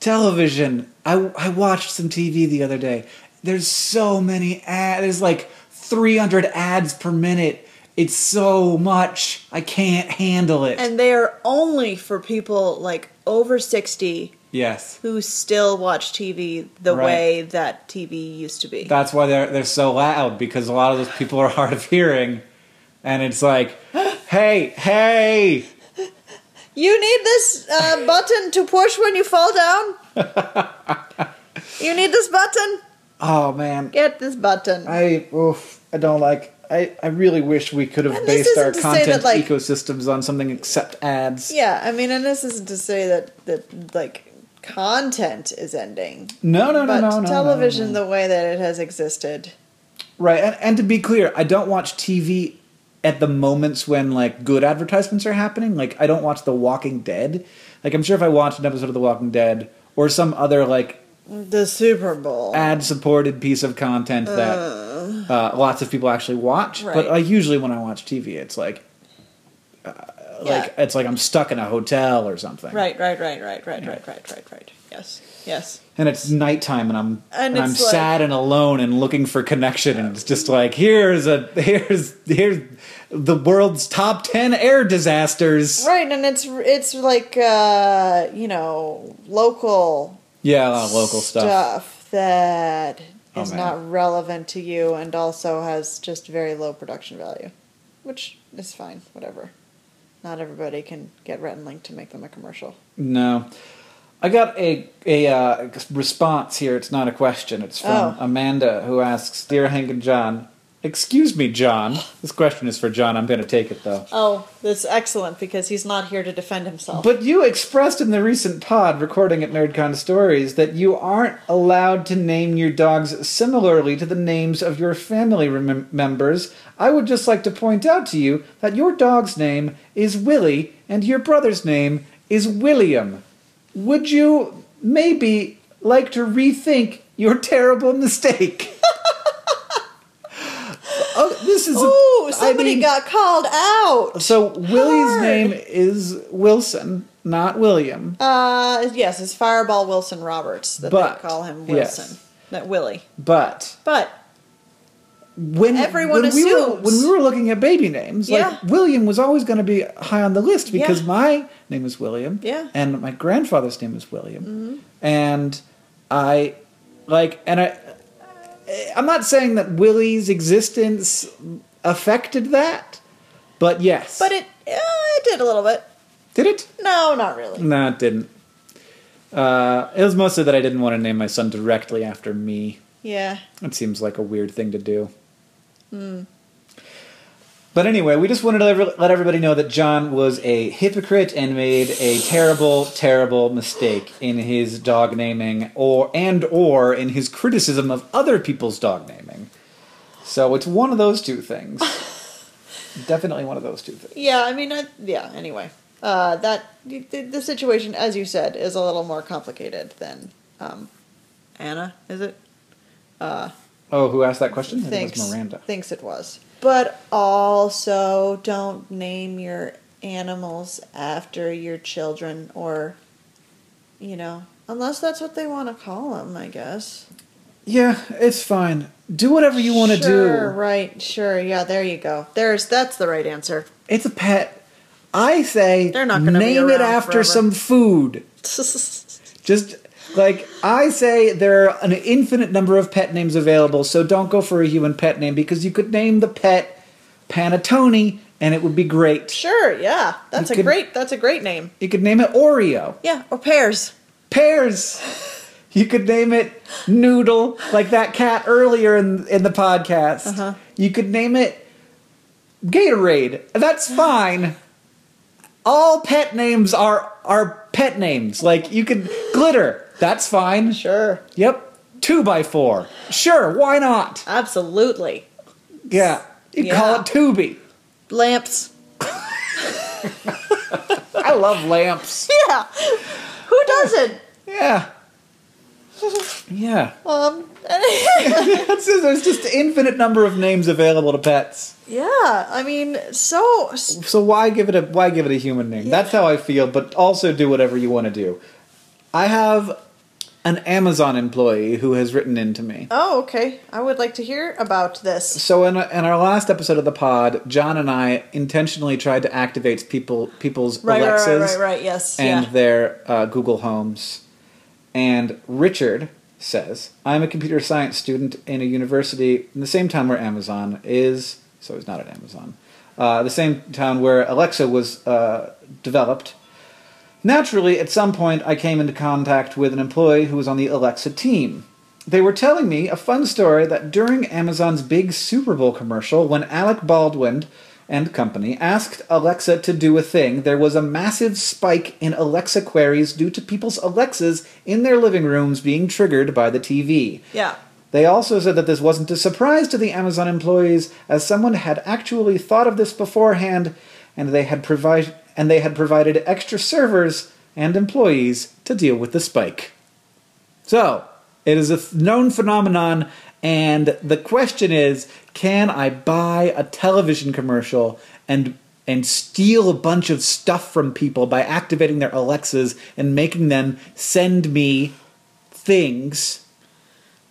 television. I, I watched some TV the other day. There's so many ads. There's like 300 ads per minute. It's so much. I can't handle it. And they are only for people like over 60 yes. who still watch TV the Right. way that TV used to be. That's why they're they're so loud because a lot of those people are hard of hearing, and it's like, hey, hey, You need this uh, button to push when you fall down. you need this button. Oh man, Get this button. I oof, I don't like. I, I really wish we could have And based our isn't to say content that, like- ecosystems on something except ads. yeah, I mean, and this isn't to say that that like content is ending, No, no, no, but no, no. television, no, no. the way that it has existed, Right, and, and to be clear, I don't watch TV at the moments when like good advertisements are happening. Like I don't watch The Walking Dead. Like I'm sure if I watched an episode of The Walking Dead or some other like the Super Bowl. ad supported piece of content that uh, lots of people actually watch. But Right. like usually when I watch TV, it's like uh, like Yeah. it's like I'm stuck in a hotel or something. Right, right, right, right, right, right, right, right, right. Yes, yes. And it's nighttime, and I'm And and, I'm it's like- sad and alone and looking for connection, and it's just like here's a here's here's the world's top ten air disasters. Right, and it's it's like uh, you know local Yeah, a lot of local stuff. that Oh, is man. not relevant to you and also has just very low production value, which is fine. Whatever. Not everybody can get Rhett and Link to make them a commercial. No, I got a a uh, response here. It's not a question. It's from Oh. Amanda who asks, "Dear Hank and John, excuse me, John. This question is for John. I'm going to take it though." Oh, that's excellent because he's not here to defend himself. But you expressed in the recent pod recording at NerdCon Stories that you aren't allowed to name your dogs similarly to the names of your family rem- members. I would just like to point out to you that your dog's name is Willie and your brother's name is William. Would you maybe like to rethink your terrible mistake? oh, this is. a- Ooh, I somebody mean- got called out. so Willie's Hard. name is Wilson, not William. Uh, yes, it's Fireball Wilson Roberts that But, they call him yes. Wilson, not Willie. But But when Everyone when we were assumes. when we were looking at baby names, Yeah. like William was always going to be high on the list because Yeah. my name is William, Yeah. Mm-hmm. and my grandfather's name is William, and I like, and I, I'm not saying that Willie's existence affected that, but yes, but it uh, it did a little bit. did it? No, not really. No, it didn't. Uh, it was mostly that I didn't want to name my son directly after me. Yeah. It seems like a weird thing to do. But anyway, we just wanted to let- everybody know that John was a hypocrite and made a terrible, terrible mistake in his dog naming, or and or in his criticism of other people's dog naming. So it's one of those two things. Definitely one of those two things. Yeah, I mean, I, yeah. Anyway, uh, that the, the situation, as you said, is a little more complicated than um, Anna. Is it? Oh, who asked that question? I think Thinks it was Miranda. thinks it was. But also, don't name your animals after your children, or you know, unless that's what they want to call them. I guess. Yeah, it's fine. Do whatever you want to do. Sure, do. right? Sure. Yeah. There you go. There's that's the right answer. It's a pet. I say They're not gonna name it after forever. some food. Just like I say, there are an infinite number of pet names available, so don't go for a human pet name because you could name the pet Panettone and it would be great. sure. Yeah. That's You a could- great. That's a great name. You could name it Oreo. Yeah. Or pears. Pears. You could name it Noodle, like that cat earlier in in the podcast. Uh-huh. You could name it Gatorade. That's fine. All pet names are are pet names. Like you could glitter. That's fine. Sure. Yep. Two by four. Sure. Why not? Absolutely. Yeah. You call Yeah. it Tubi. Lamps. I love lamps. Yeah. Who doesn't? Yeah. Yeah. Um. That's- There's just an infinite number of names available to pets. yeah. I mean, so So why give it a why give it a human name? That's how I feel, but also do whatever you want to do. I have an Amazon employee who has written into me. Oh, okay. I would like to hear about this. So in, in our last episode of the pod, John and I intentionally tried to activate people people's Right, right, Alexas right, right, right. Yes. and yeah. their uh, Google Homes. And Richard says, I'm a computer science student in a university in the same town where Amazon is. So he's not at Amazon. Uh, the same town where Alexa was uh, developed. Naturally, at some point, I came into contact with an employee who was on the Alexa team. They were telling me a fun story that during Amazon's big Super Bowl commercial, when Alec Baldwin and company asked Alexa to do a thing, there was a massive spike in Alexa queries due to people's Alexas in their living rooms being triggered by the TV. Yeah. They also said that this wasn't a surprise to the Amazon employees, as someone had actually thought of this beforehand, and they had provide and they had provided extra servers and employees to deal with the spike. So, it is a known phenomenon, and the question is, can I buy a television commercial and and steal a bunch of stuff from people by activating their Alexas and making them send me things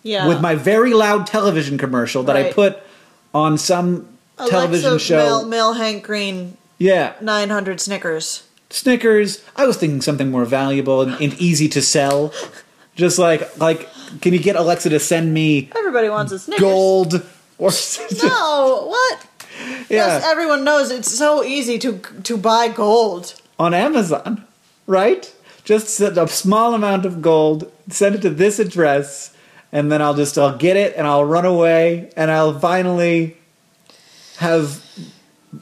Yeah. with my very loud television commercial that I put on some television show. Mail, mail Hank Green yeah, 900 Snickers. Snickers. I was thinking something more valuable and, and easy to sell. Just like like, can you get Alexa to send me Everybody wants a Snickers. gold or No, what? Yes, yeah everyone knows it's so easy to to buy gold. on Amazon, right? Just send a small amount of gold, send it to this address, and then I'll just I'll get it and I'll run away and I'll finally have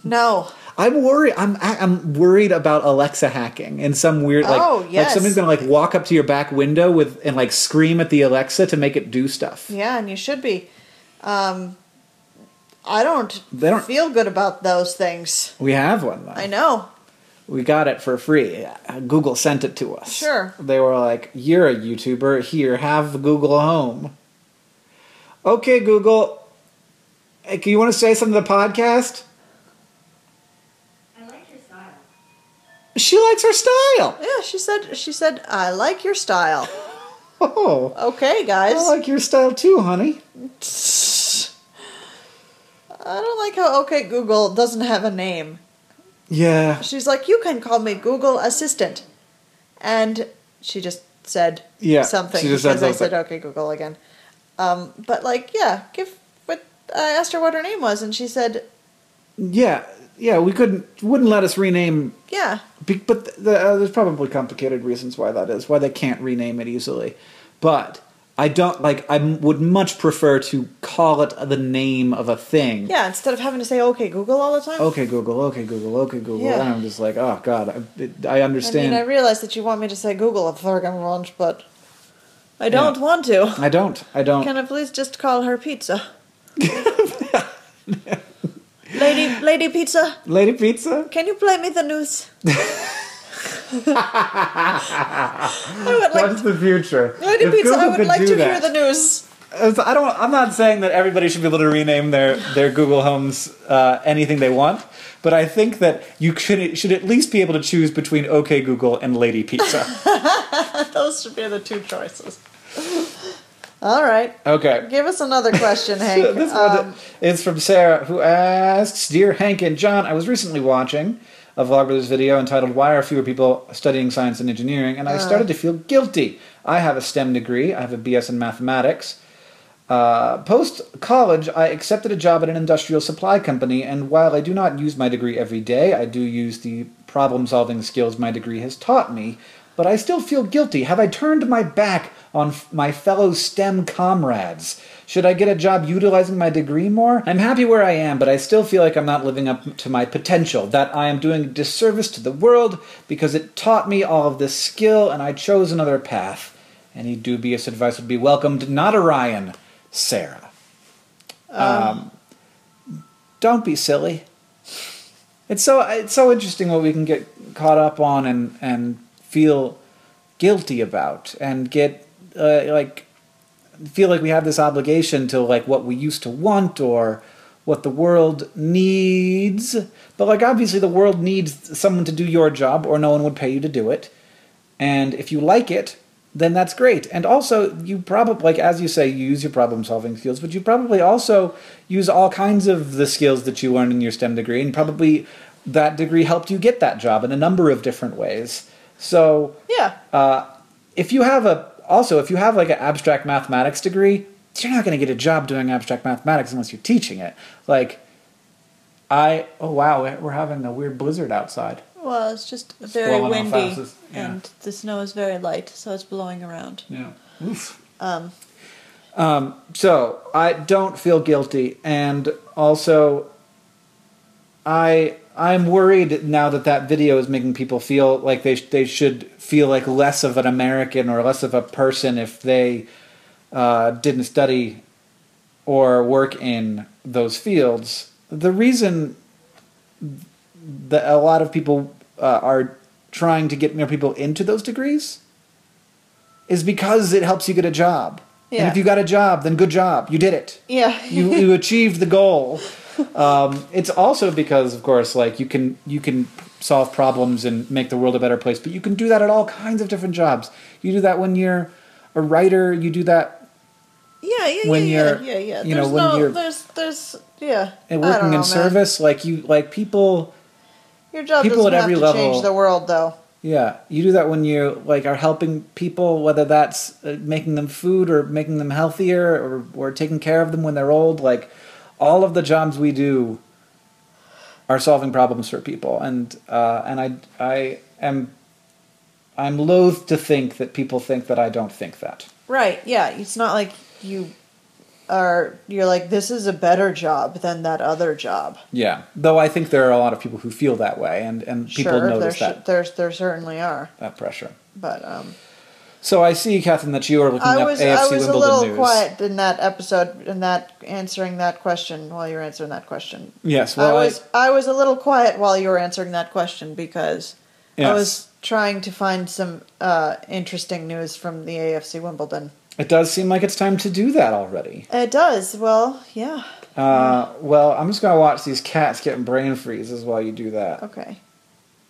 No. I'm worried. I'm I'm worried about Alexa hacking in some weird like Oh, yes. like somebody's gonna like walk up to your back window with and like scream at the Alexa to make it do stuff. Yeah, and you should be. Um, I don't, They don't- feel good about those things. We have one though. I know. We got it for free. Google sent it to us. Sure. They were like, "You're a YouTuber. Here, have Google Home." Okay, Google. Hey, can you want to say something to the podcast? I like your style. She likes her style. Yeah, she said. She said, "I like your style." Oh, Okay, guys. I like your style too, honey. I don't like how OK Google doesn't have a name. Yeah, She's like, "You can call me Google Assistant," and she just said Yeah, something she just said because I said, "Okay, Google" again. Um, but like, yeah, give. But I asked her what her name was, and she said, yeah, yeah. We couldn't wouldn't let us rename "Yeah, Be- but th- the, uh, there's probably complicated reasons why that is, why they can't rename it easily. But I don't like. I m- would much prefer to call it the name of a thing. yeah." Instead of having to say "Okay, Google" all the time. Okay, Google. Okay, Google. Okay, Google. Yeah. And I'm just like, oh god, I, I I understand. mean, I realize that you want me to say Google a friggin' lunch, but I don't Yeah. want to. I don't. I don't. Can I please just call her pizza? Lady, Lady Pizza, Lady Pizza. can you play me the news? I would like the future. Lady If Pizza, I would like to that- hear the news. I don't. I'm not saying that everybody should be able to rename their their Google Homes uh, anything they want, but I think that you should should at least be able to choose between OK Google and Lady Pizza. Those should be the two choices. All right. Okay. Give us another question, Hank. this Um, one is from Sarah, who asks, "Dear Hank and John, I was recently watching a Vlogbrothers video entitled "Why Are Fewer People Studying Science and Engineering?" and I started to feel guilty. I have a STEM degree. I have a BS in mathematics. Uh, Post college, I accepted a job at an industrial supply company, and while I do not use my degree every day, I do use the problem solving skills my degree has taught me. But I still feel guilty. Have I turned my back on f- my fellow STEM comrades? Should I get a job utilizing my degree more? I'm happy where I am, but I still feel like I'm not living up to my potential, that I am doing a disservice to the world because it taught me all of this skill and I chose another path. Any dubious advice would be welcomed, not Orion. Sarah. Um, don't be silly. It's so it's so interesting what we can get caught up on and and feel guilty about and get uh, like feel like we have this obligation to like what we used to want or what the world needs. But like obviously the world needs someone to do your job or no one would pay you to do it. And if you like it, then that's great. And also, you probably, like as you say, you use your problem solving skills, but you probably also use all kinds of the skills that you learned in your STEM degree, and probably that degree helped you get that job in a number of different ways. So, yeah. uh, if you have a, also, if you have like an abstract mathematics degree, you're not going to get a job doing abstract mathematics unless you're teaching it. Like, I, oh wow, we're having a weird blizzard outside. Well, it's just very blowing off windy, houses, yeah. and the snow is very light, so it's blowing around. Yeah. Oof. Um, Um, so I don't feel guilty, and also I I'm worried now that that video is making people feel like they sh- they should feel like less of an American or less of a person if they uh, didn't study or work in those fields. The reason that a lot of people uh, are trying to get more people into those degrees is because it helps you get a job. Yeah. And if you got a job, then good job. You did it. yeah. You you achieved the goal. Um, it's also because, of course, like you can you can solve problems and make the world a better place, but you can do that at all kinds of different jobs. You do that when you're a writer. You do that Yeah, yeah, when yeah, you're- yeah, yeah. you know, There's when no, you're- there's, there's, yeah. and working know, in man. service. Like you like people. Your job people doesn't at have every to level- change the world, though. Yeah, you do that when you like are helping people, whether that's uh, making them food or making them healthier or or taking care of them when they're old. Like all of the jobs we do are solving problems for people, and uh, and I I am I'm loath to think that people think that I don't think that. Right. Yeah. It's not like you are. You're like this is a better job than that other job. Yeah, though I think there are a lot of people who feel that way, and and people sure, there notice sh- that there's there certainly are, that pressure. but um, So I see, Katherine, that you are looking I up was AFC I was a Wimbledon little news. quiet in that episode in that answering that question while you were answering that question. Yes, well, I was I, was a little quiet while you were answering that question because I was trying to find some uh, interesting news from the AFC Wimbledon. it does seem like it's time to do that already. It does. Well, yeah. Uh, well, I'm just gonna watch these cats getting brain freezes while you do that. Okay.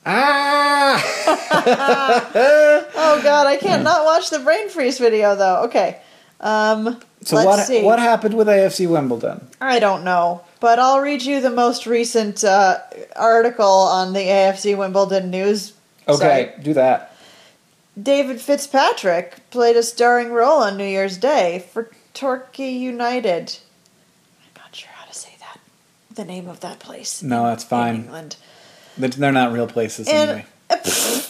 Ah! Oh God, I can't not watch the brain freeze video though. Okay. Um, So let's what see. what happened with AFC Wimbledon? I don't know, but I'll read you the most recent uh, article on the AFC Wimbledon news. Okay, site. do that. David Fitzpatrick played a starring role on New Year's Day for Torquay United. I'm not sure how to say that. The name of that place. No, that's in fine. England. They're- They're not real places And anyway.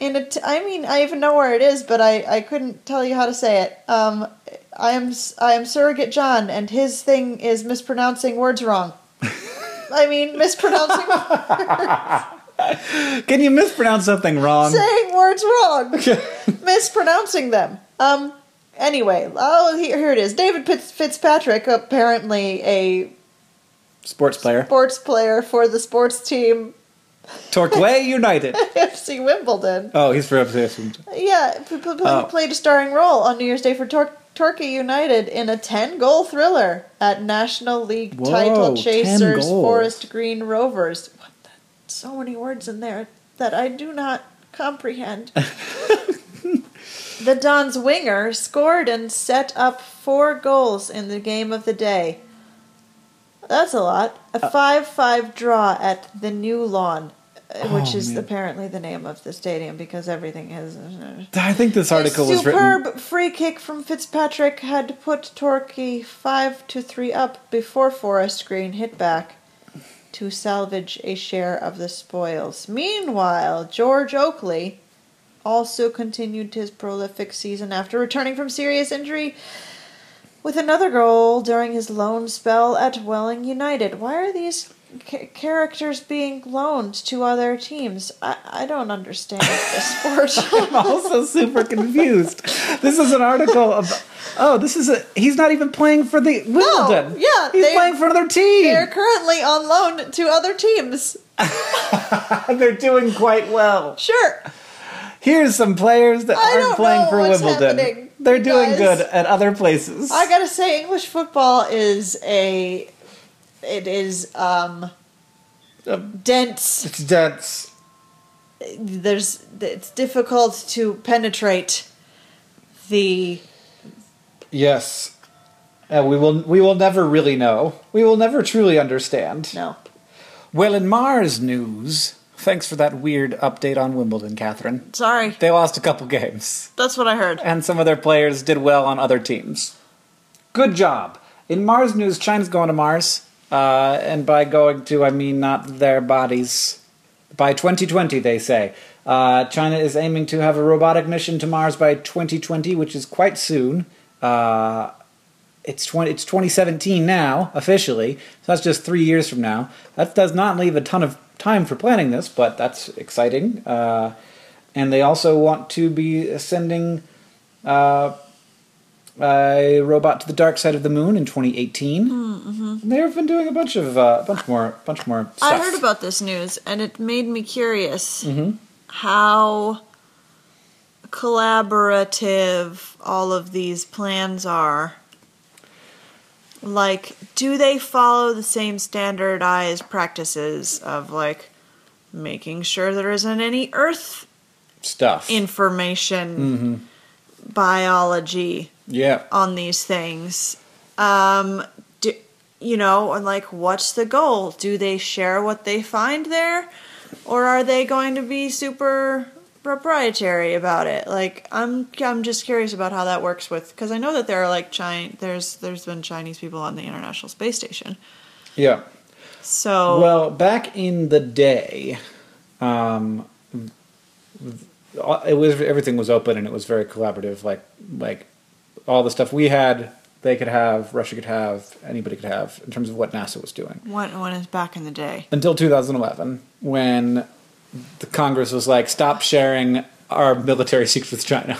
in I mean, I even know where it is, but I, I couldn't tell you how to say it. Um, I am I am surrogate John, and his thing is mispronouncing words wrong. I mean, mispronouncing, words. Can you mispronounce something wrong? saying words wrong, mispronouncing them. Um. Anyway, oh here, here it is. David Fitz, Fitzpatrick, apparently a Sports player. sports player for the sports team Torquay United. FC Wimbledon. Oh, he's for. Yeah, p- p- p- Oh. played a starring role on New Year's Day for Tor- Torquay United in a 10 goal thriller at National League Whoa, title chasers. Forest Green Rovers. What the, so many words in there that I do not comprehend. the Dons winger scored and set up four goals in the game of the day. That's a lot. A Uh, 5 5 draw at the New Lawn, uh, which Oh, is man. apparently the name of the stadium because everything is. I think this article a was superb written. free kick from Fitzpatrick had put Torquay 5 to 3 up before Forest Green hit back to salvage a share of the spoils. Meanwhile, George Oakley also continued his prolific season after returning from serious injury with another goal during his loan spell at Welling United. Why are these ca- characters being loaned to other teams? I, I don't understand the sport. I'm also super confused. This is an article of. Oh, this is a. He's not even playing for the Wimbledon. yeah, he's playing for another team. They're currently on loan to other teams. They're doing quite well. Sure. Here's some players that I aren't don't playing know for what's Wimbledon. happening, They're doing good at other places. I gotta say, English football is a. It is, um. dense. it's dense. There's. It's difficult to penetrate the. Yes. Uh, we will. We will never really know. We will never truly understand. No. Well, in Mars news, thanks for that weird update on Wimbledon, Katherine. Sorry. They lost a couple games. That's what I heard. and some of their players did well on other teams. Good job. In Mars news, China's going to Mars. Uh, and by going to, I mean not their bodies. By 2020, they say. Uh, China is aiming to have a robotic mission to Mars by 2020, which is quite soon. Uh, it's 20, it's 2017 now officially, so that's just three years from now. That does not leave a ton of time for planning this, but that's exciting. Uh, and they also want to be sending uh, a robot to the dark side of the moon in 2018. They've been doing a bunch of uh, bunch more bunch more stuff. I heard about this news and it made me curious how collaborative all of these plans are. Like, do they follow the same standardized practices of like making sure there isn't any Earth stuff. information, biology, yeah. on these things. Um, do, you know, and like, what's the goal? Do they share what they find there, or are they going to be super proprietary about it? Like, I'm I'm just curious about how that works with because I know that there are like China. There's there's been Chinese people on the International Space Station. Yeah. So Well, back in the day, um, it was everything was open and it was very collaborative. Like like all the stuff we had, they could have, Russia could have, anybody could have in terms of what NASA was doing. What when is back in the day? Until 2011, when the Congress was like, "Stop sharing our military secrets with China."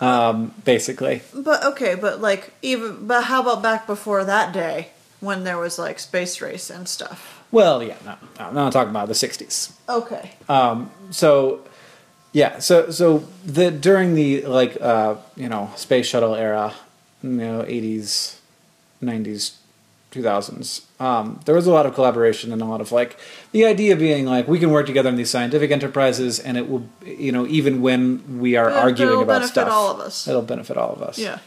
Um, basically, But okay, but like even but how about back before that day when there was like space race and stuff? well, yeah, no, no, I'm not talking about the 60s. Okay. Um, so yeah, so so the during the like uh, you know space shuttle era, you know eighties, nineties, two thousands, um, there was a lot of collaboration and a lot of like the idea being like we can work together in these scientific enterprises and it will you know even when we are Yeah, arguing it'll about benefit stuff, all of us. it'll benefit all of us. Yeah.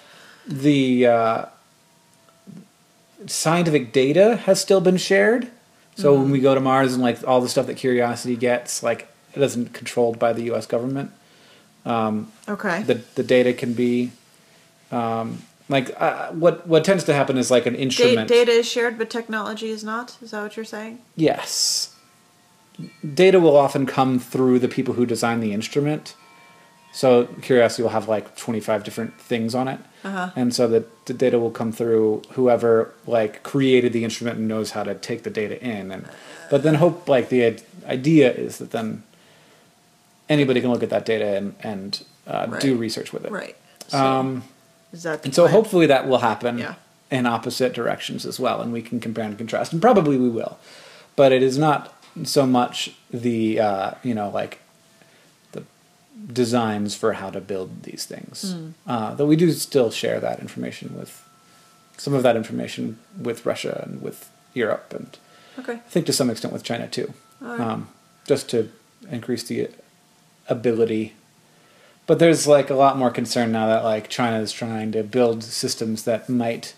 The uh, scientific data has still been shared. So Mm-hmm. when we go to Mars and like all the stuff that Curiosity gets, like it isn't controlled by the U.S. government. Okay. The the data can be, um, like uh, what what tends to happen is like an instrument. data is shared, but technology is not. Is that what you're saying? Yes, data will often come through the people who design the instrument. So Curiosity will have like twenty five different things on it, Uh-huh. and so the, the data will come through whoever like created the instrument and knows how to take the data in. And but then hope like the idea is that then anybody can look at that data and and uh, do research with it. Right. So, Um, is that the and so plan? hopefully that will happen Yeah. in opposite directions as well, and we can compare and contrast, and probably we will. But it is not so much the uh, you know like the designs for how to build these things, Hmm. uh, though we do still share that information with some of that information with Russia and with Europe, and Okay. I think to some extent with China too, Alright. um, just to increase the ability. But there's like a lot more concern now that like China is trying to build systems that might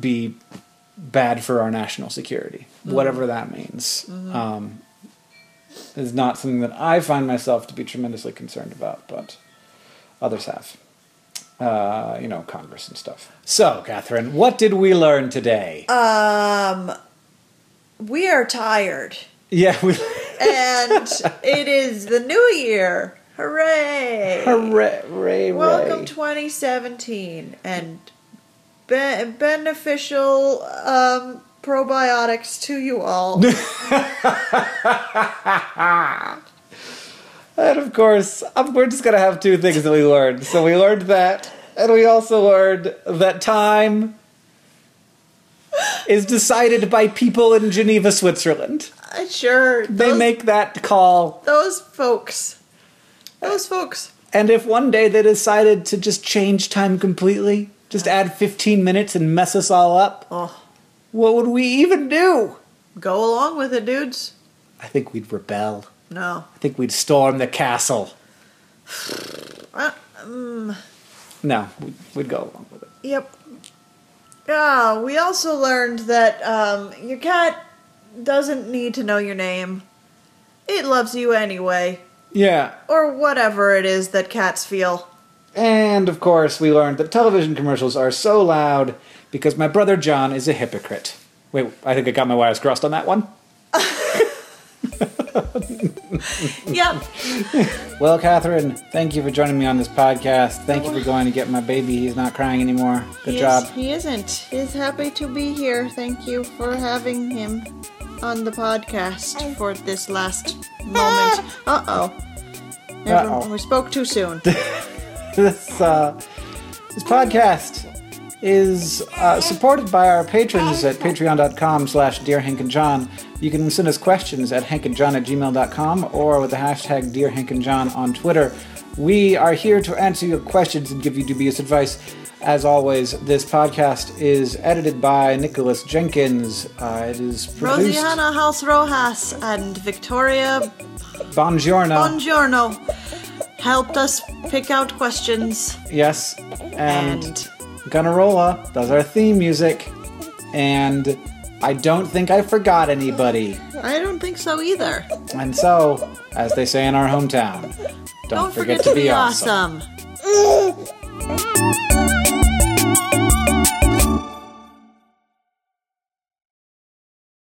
be bad for our national security, whatever that means. Um, is not something that I find myself to be tremendously concerned about, but others have. Uh, you know, Congress and stuff. So, Katherine, what did we learn today? Um, we are tired, yeah, we. and it is the new year. Hooray! Hooray! Hooray! Welcome 2017 and be- beneficial um, probiotics to you all. And of course, um, we're just gonna have two things that we learned. So we learned that, and we also learned that time is decided by people in Geneva, Switzerland. Uh, sure, They those, make that call, those folks. Those folks. and if one day they decided to just change time completely, just add 15 minutes and mess us all up, Oh, what would we even do? go along with it, dudes. I think we'd rebel. No. I think we'd storm the castle. Uh, um, No, we'd, we'd go along with it. Yep. Yeah, we also learned that um, your cat doesn't need to know your name. It loves you anyway. Yeah, Or whatever it is that cats feel. And of course, we learned that television commercials are so loud because my brother John is a hypocrite. Wait, I think I got my wires crossed on that one. Yep. Well, Katherine, thank you for joining me on this podcast. Thank you for going to get my baby. He's not crying anymore. Good he job. Is, he isn't. He's happy to be here. Thank you for having him on the podcast for this last moment. Uh oh. Uh-oh. We spoke too soon. this uh, this podcast is uh, supported by our patrons at patreon.com slash dear hank and john you can send us questions at hankandjohn at gmail.com or with the hashtag dear hank and john on twitter. We are here to answer your questions and give you dubious advice. As always this podcast is edited by nicholas jenkins. Uh, it is produced Rosianna Halse Rojas and Victoria Bongiorno. Bongiorno helped us pick out questions. Yes and and Gunnarolla does our theme music, and I don't think I forgot anybody. I don't think so either. And so, as they say in our hometown, don't, don't forget, forget, to, be, awesome. awesome.